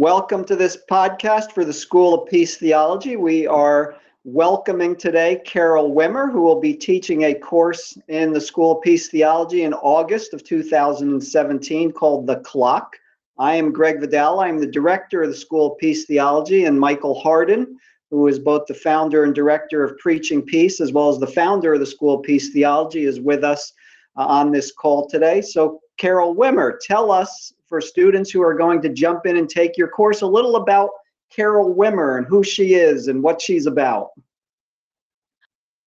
Welcome to this podcast for the School of Peace Theology. We are welcoming today Carol Wimmer, who will be teaching a course in the School of Peace Theology in August of 2017 called The Clock. I am Greg Vidal. I'm the director of the School of Peace Theology, and Michael Hardin, who is both the founder and director of Preaching Peace, as well as the founder of the School of Peace Theology, is with us uh, on this call today. So, Carol Wimmer, tell us for students who are going to jump in and take your course a little about Carol Wimmer and who she is and what she's about.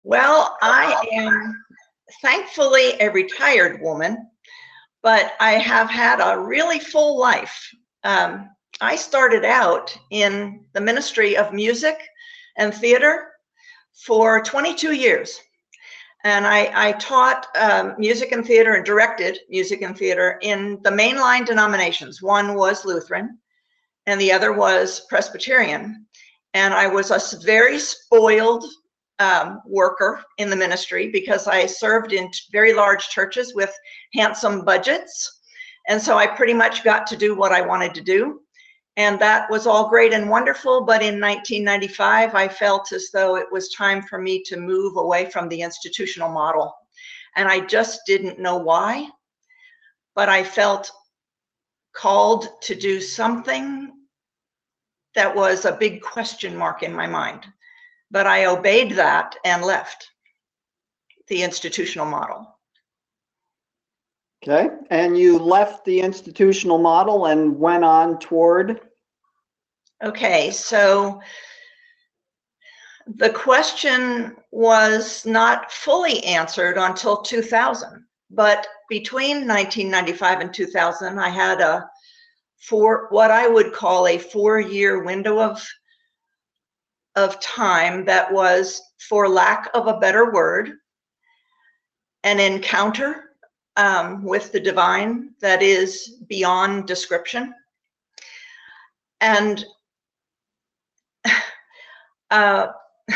Well, I am thankfully a retired woman, but I have had a really full life. Um, I started out in the ministry of music and theater for 22 years. And I, I taught um, music and theater and directed music and theater in the mainline denominations. One was Lutheran, and the other was Presbyterian. And I was a very spoiled um, worker in the ministry because I served in very large churches with handsome budgets. And so I pretty much got to do what I wanted to do. And that was all great and wonderful. But in 1995, I felt as though it was time for me to move away from the institutional model. And I just didn't know why. But I felt called to do something that was a big question mark in my mind. But I obeyed that and left the institutional model. Okay, and you left the institutional model and went on toward? Okay, so the question was not fully answered until 2000. But between 1995 and 2000, I had a four, what I would call a four-year window of of time that was, for lack of a better word, an encounter um, with the divine that is beyond description. And uh,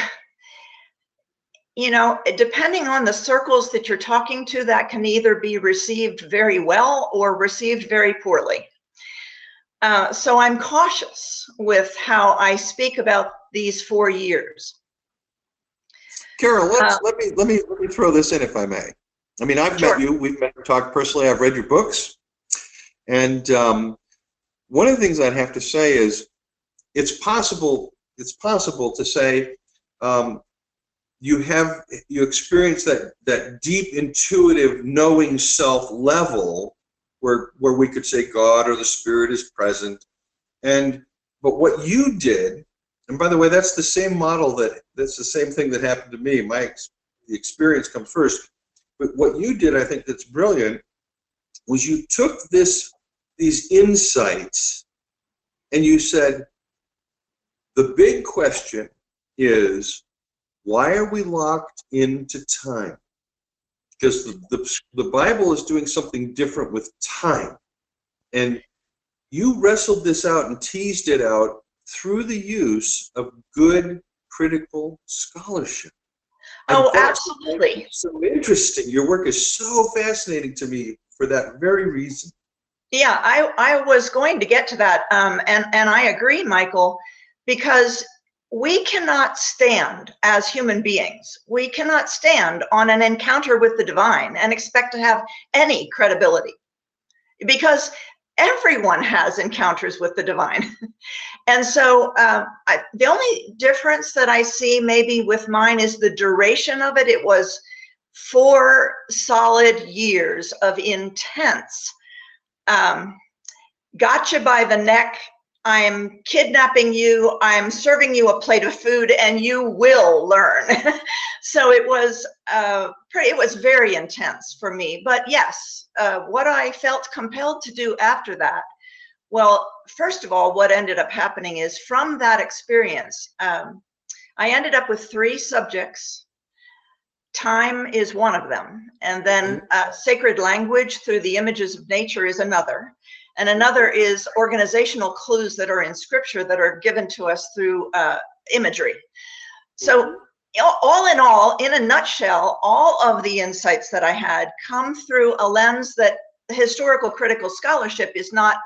you know, depending on the circles that you're talking to, that can either be received very well or received very poorly. Uh, so I'm cautious with how I speak about these four years. Carol, let uh, let me let me let me throw this in if I may. I mean, I've sure. met you. We've met, talked personally. I've read your books, and um, one of the things I'd have to say is, it's possible. It's possible to say um, you have you experience that that deep intuitive knowing self level where where we could say God or the Spirit is present, and but what you did, and by the way, that's the same model that that's the same thing that happened to me. My the experience comes first but what you did, I think that's brilliant, was you took this these insights and you said, the big question is, why are we locked into time? Because the, the, the Bible is doing something different with time. And you wrestled this out and teased it out through the use of good critical scholarship. Oh, absolutely. So interesting. Your work is so fascinating to me for that very reason. Yeah, I, I was going to get to that. Um, and, and I agree, Michael, because we cannot stand as human beings. We cannot stand on an encounter with the divine and expect to have any credibility. Because everyone has encounters with the divine. and so uh, I, the only difference that I see maybe with mine is the duration of it. It was four solid years of intense, um, gotcha by the neck. I'm kidnapping you. I'm serving you a plate of food, and you will learn. so it was uh, pretty. It was very intense for me. But yes, uh, what I felt compelled to do after that, well, first of all, what ended up happening is from that experience, um, I ended up with three subjects. Time is one of them, and then mm-hmm. uh, sacred language through the images of nature is another. And another is organizational clues that are in scripture that are given to us through uh, imagery. So mm-hmm all in all, in a nutshell, all of the insights that I had come through a lens that historical critical scholarship is not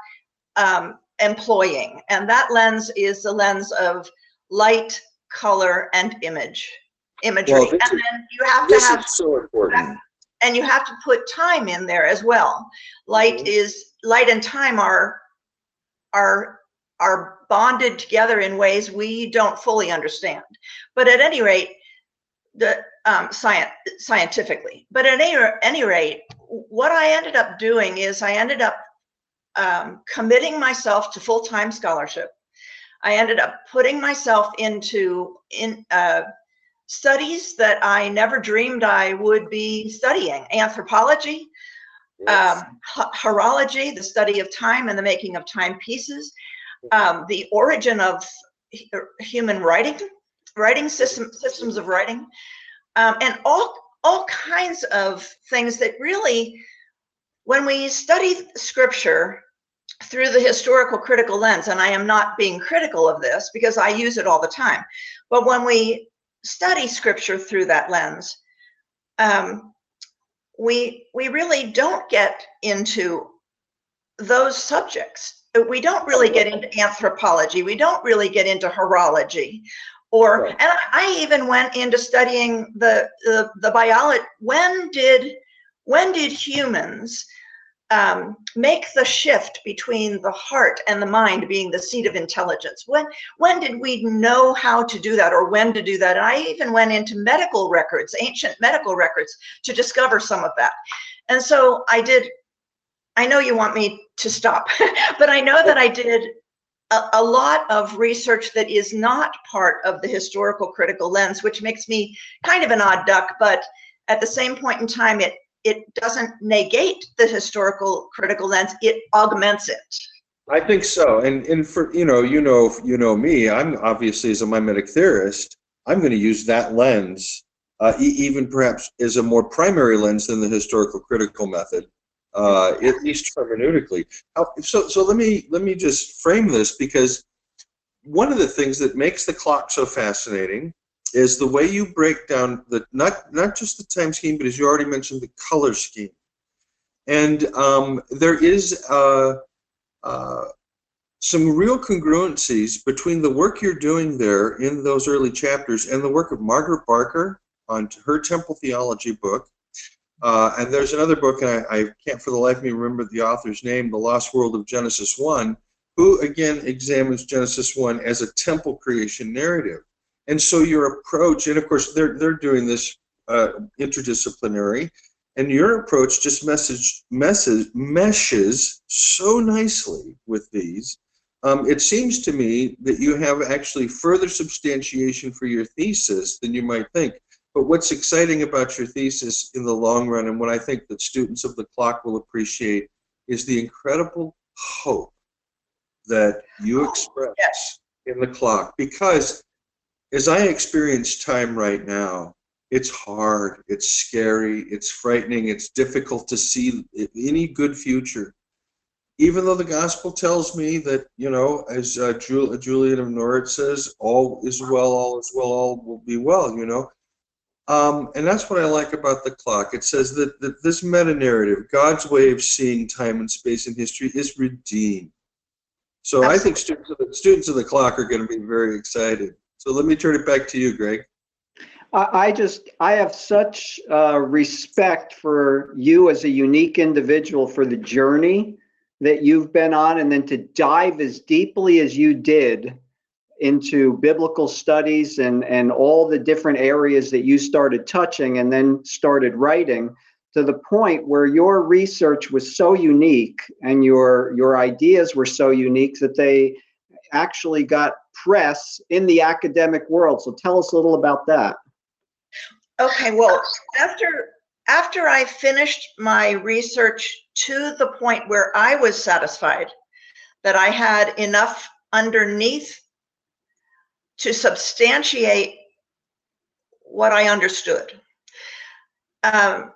um, employing. And that lens is the lens of light, color, and image, imagery. Well, and then you have to have so important. and you have to put time in there as well. Light Mhm. is light and time are are are bonded together in ways we don't fully understand. But at any rate, the um, science scientifically. But at any, any rate, what I ended up doing is I ended up um, committing myself to full time scholarship. I ended up putting myself into in uh, studies that I never dreamed I would be studying anthropology, Yes. um, horology, the study of time and the making of timepieces, um, the origin of hu- human writing, writing system, systems of writing, um, and all all kinds of things that really, when we study scripture through the historical critical lens, and I am not being critical of this because I use it all the time, but when we study scripture through that lens, um, we we really don't get into those subjects. We don't really get into anthropology. We don't really get into horology, or Right. and I I even went into studying the the, the biology. When did when did humans um, make the shift between the heart and the mind being the seat of intelligence? When when did we know how to do that or when to do that? And I even went into medical records, ancient medical records, to discover some of that. And so I did. I know you want me to stop, but I know that I did a, a lot of research that is not part of the historical critical lens, which makes me kind of an odd duck, but at the same point in time, it it doesn't negate the historical critical lens, it augments it. I think so. And and for you know, you know, you know me. I'm obviously as a mimetic theorist. I'm going to use that lens, uh, even perhaps as a more primary lens than the historical critical method, uh, at least hermeneutically. So so let me let me just frame this because one of the things that makes the clock so fascinating is the way you break down the not not just the time scheme, but as you already mentioned, the color scheme. And um, there is. Uh, uh, some real congruencies between the work you're doing there in those early chapters and the work of Margaret Barker on her Temple Theology book. Uh, and there's another book, and I, I can't for the life of me remember the author's name, The Lost World of Genesis 1, who again examines Genesis 1 as a temple creation narrative. And so your approach, and of course they're, they're doing this uh, interdisciplinary, and your approach just message message meshes so nicely with these um, it seems to me that you have actually further substantiation for your thesis than you might think but what's exciting about your thesis in the long run and what i think that students of the clock will appreciate is the incredible hope that you express yes. in the clock. Because as i experience time right now it's hard it's scary it's frightening it's difficult to see any good future. Even though the gospel tells me that you know as uh, Jul- julian of norwich says all is well all is well all will be well you know um, and that's what i like about the clock. It says that, that this meta narrative god's way of seeing time and space and history is redeemed. So i think students of the, students of the clock are going to be very excited. So let me turn it back to you greg. I, I just, I have such uh, respect for you as a unique individual for the journey that you've been on, and then to dive as deeply as you did into biblical studies and and all the different areas that you started touching and then started writing to the point where your research was so unique and your your ideas were so unique that they actually got press in the academic world. So tell us a little about that. Okay, well, after after I finished my research to the point where I was satisfied that I had enough underneath to substantiate what I understood, um,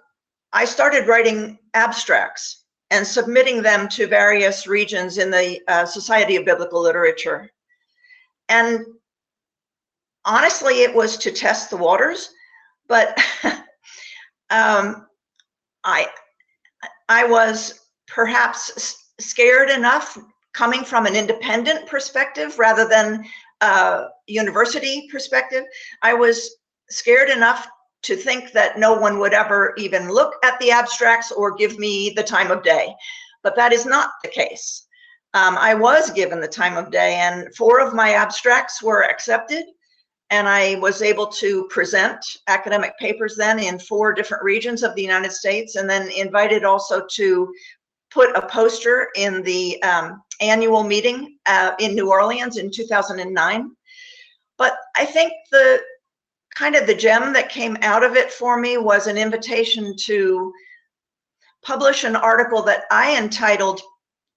I started writing abstracts and submitting them to various regions in the uh, Society of Biblical Literature. And honestly, it was to test the waters but um, I I was perhaps scared enough coming from an independent perspective rather than a university perspective. I was scared enough to think that no one would ever even look at the abstracts or give me the time of day. But that is not the case. Um, I was given the time of day, and four of my abstracts were accepted. And I was able to present academic papers then in four different regions of the United States, and then invited also to put a poster in the um, annual meeting uh, in New Orleans in 2009. But I think the kind of the gem that came out of it for me was an invitation to publish an article that I entitled,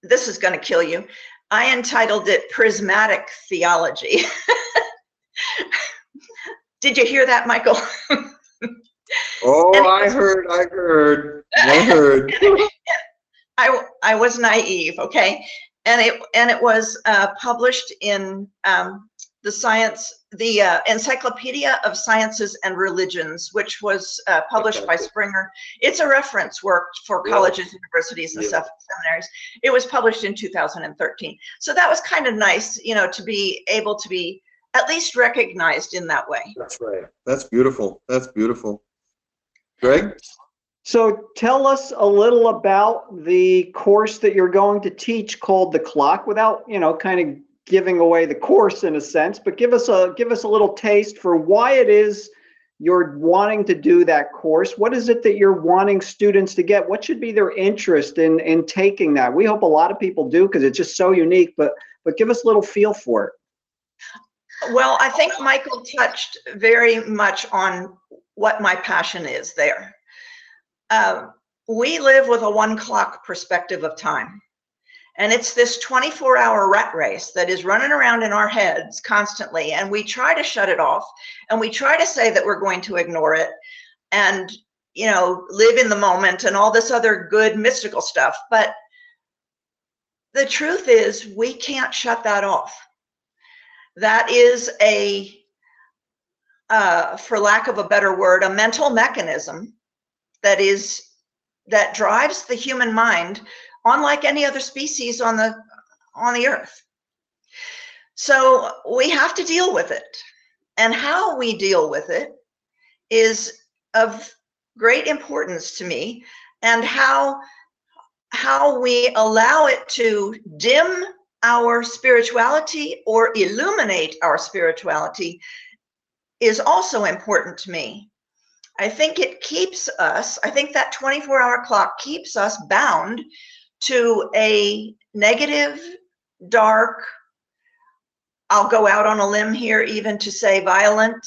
This is going to kill you. I entitled it Prismatic Theology. Did you hear that, Michael? oh, I heard, I heard, I heard. I, I was naive, okay? And it and it was uh, published in um, the science, the uh, Encyclopedia of Sciences and Religions, which was uh, published by Springer. It's a reference work for colleges, universities, and Yeah. stuff, seminaries. It was published in 2013. So that was kind of nice, you know, to be able to be at least recognized in that way. That's right. That's beautiful. That's beautiful. Greg? So tell us a little about the course that you're going to teach called The Clock without, you know, kind of giving away the course in a sense, but give us a give us a little taste for why it is you're wanting to do that course. What is it that you're wanting students to get? What should be their interest in in taking that? We hope a lot of people do because it's just so unique, but but give us a little feel for it. Well, I think Michael touched very much on what my passion is there. Um, we live with a one clock perspective of time. And it's this 24 hour rat race that is running around in our heads constantly. And we try to shut it off and we try to say that we're going to ignore it and, you know, live in the moment and all this other good mystical stuff. But the truth is, we can't shut that off. That is a, uh, for lack of a better word, a mental mechanism that is that drives the human mind unlike any other species on the on the earth. So we have to deal with it. And how we deal with it is of great importance to me and how how we allow it to dim our spirituality or illuminate our spirituality is also important to me I think it keeps us, I think that 24 hour clock keeps us bound to a negative, dark, I'll go out on a limb here even to say violent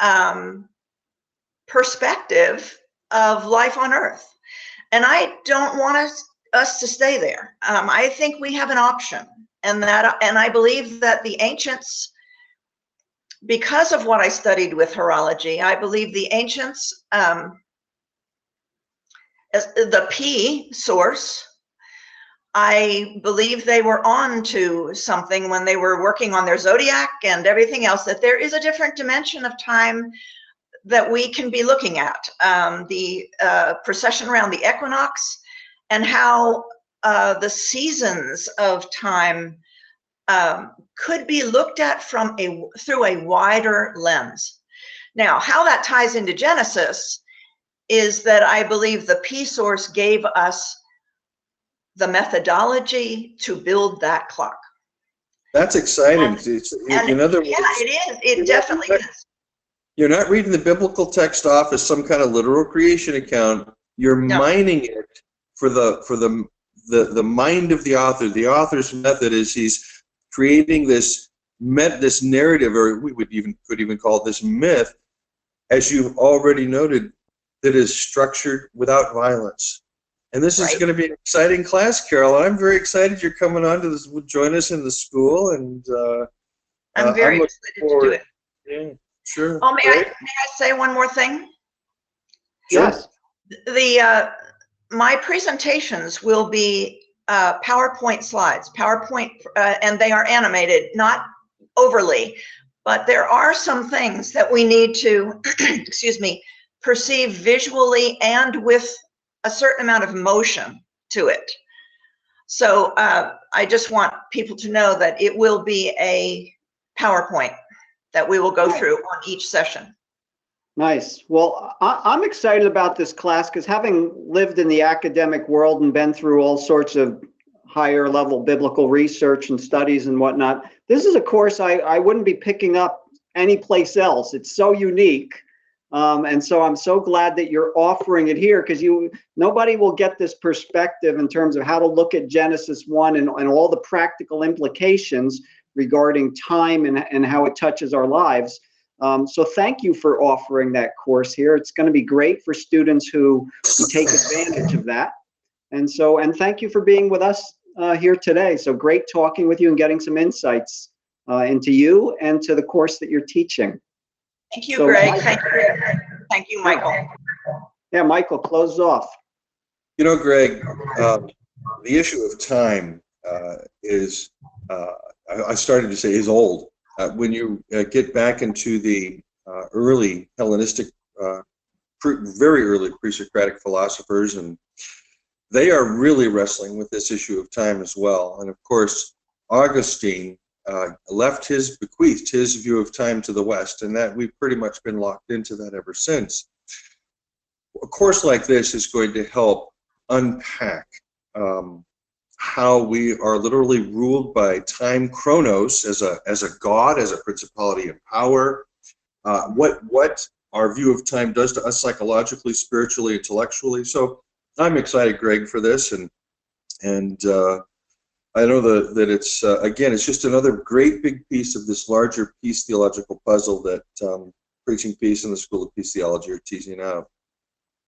um, perspective of life on earth. And I don't want us, us to stay there. Um, I think we have an option and that, and I believe that the ancients because of what I studied with horology, I believe the ancients, um, the P source, I believe they were on to something when they were working on their zodiac and everything else, that there is a different dimension of time that we can be looking at. Um, the uh, precession around the equinox and how uh, the seasons of time um, could be looked at from a through a wider lens. Now, how that ties into Genesis is that I believe the P source gave us the methodology to build that clock. That's exciting. And- It's- and- in other words, Yeah, it is. It definitely is. you're not reading the biblical text off as some kind of literal creation account. You're No. mining it for the for the the the mind of the author. The author's method is he's creating this met this narrative, or we would even could even call it this myth, as you've already noted, that is structured without violence. And this is going to be an exciting class, Carol. I'm very excited you're coming on to this. Join us in the school, and uh, I'm Uh, very I'm looking excited to do it. yeah, sure. Oh, may I, may I say one more thing? Yes. the uh, my presentations will be uh, PowerPoint slides, PowerPoint, uh, and they are animated, not overly, but there are some things that we need to, excuse me, perceive visually and with a certain amount of motion to it. So uh, I just want people to know that it will be a PowerPoint that we will go through on each session. Nice. Well, I, I'm excited about this class because having lived in the academic world and been through all sorts of higher level biblical research and studies and whatnot, this is a course I, I wouldn't be picking up anyplace else. It's so unique. Um, and so I'm so glad that you're offering it here because you nobody will get this perspective in terms of how to look at Genesis 1 and, and all the practical implications regarding time and, and how it touches our lives. Um, so thank you for offering that course here. It's going to be great for students who, who take advantage of that. And so, and thank you for being with us uh, here today. So great talking with you and getting some insights uh, into you and to the course that you're teaching. Thank you, So Greg. Michael- Thank you. Thank you, Michael. Yeah, Michael, close off. You know, Greg, um, the issue of time uh, is, uh, I I started to say is old. Uh, When you uh, get back into the uh, early Hellenistic, uh, pre- very early pre-Socratic philosophers, and they are really wrestling with this issue of time as well. And of course, Augustine uh, left his, bequeathed his view of time to the West, and that we've pretty much been locked into that ever since. A course like this is going to help unpack um, how we are literally ruled by time chronos as a as a god as a principality of power. Uh, what what our view of time does to us psychologically spiritually intellectually. So i'm excited greg for this. And and uh, i know that that it's uh, again it's just another great big piece of this larger peace theological puzzle that um, preaching peace and the school of peace theology are teasing out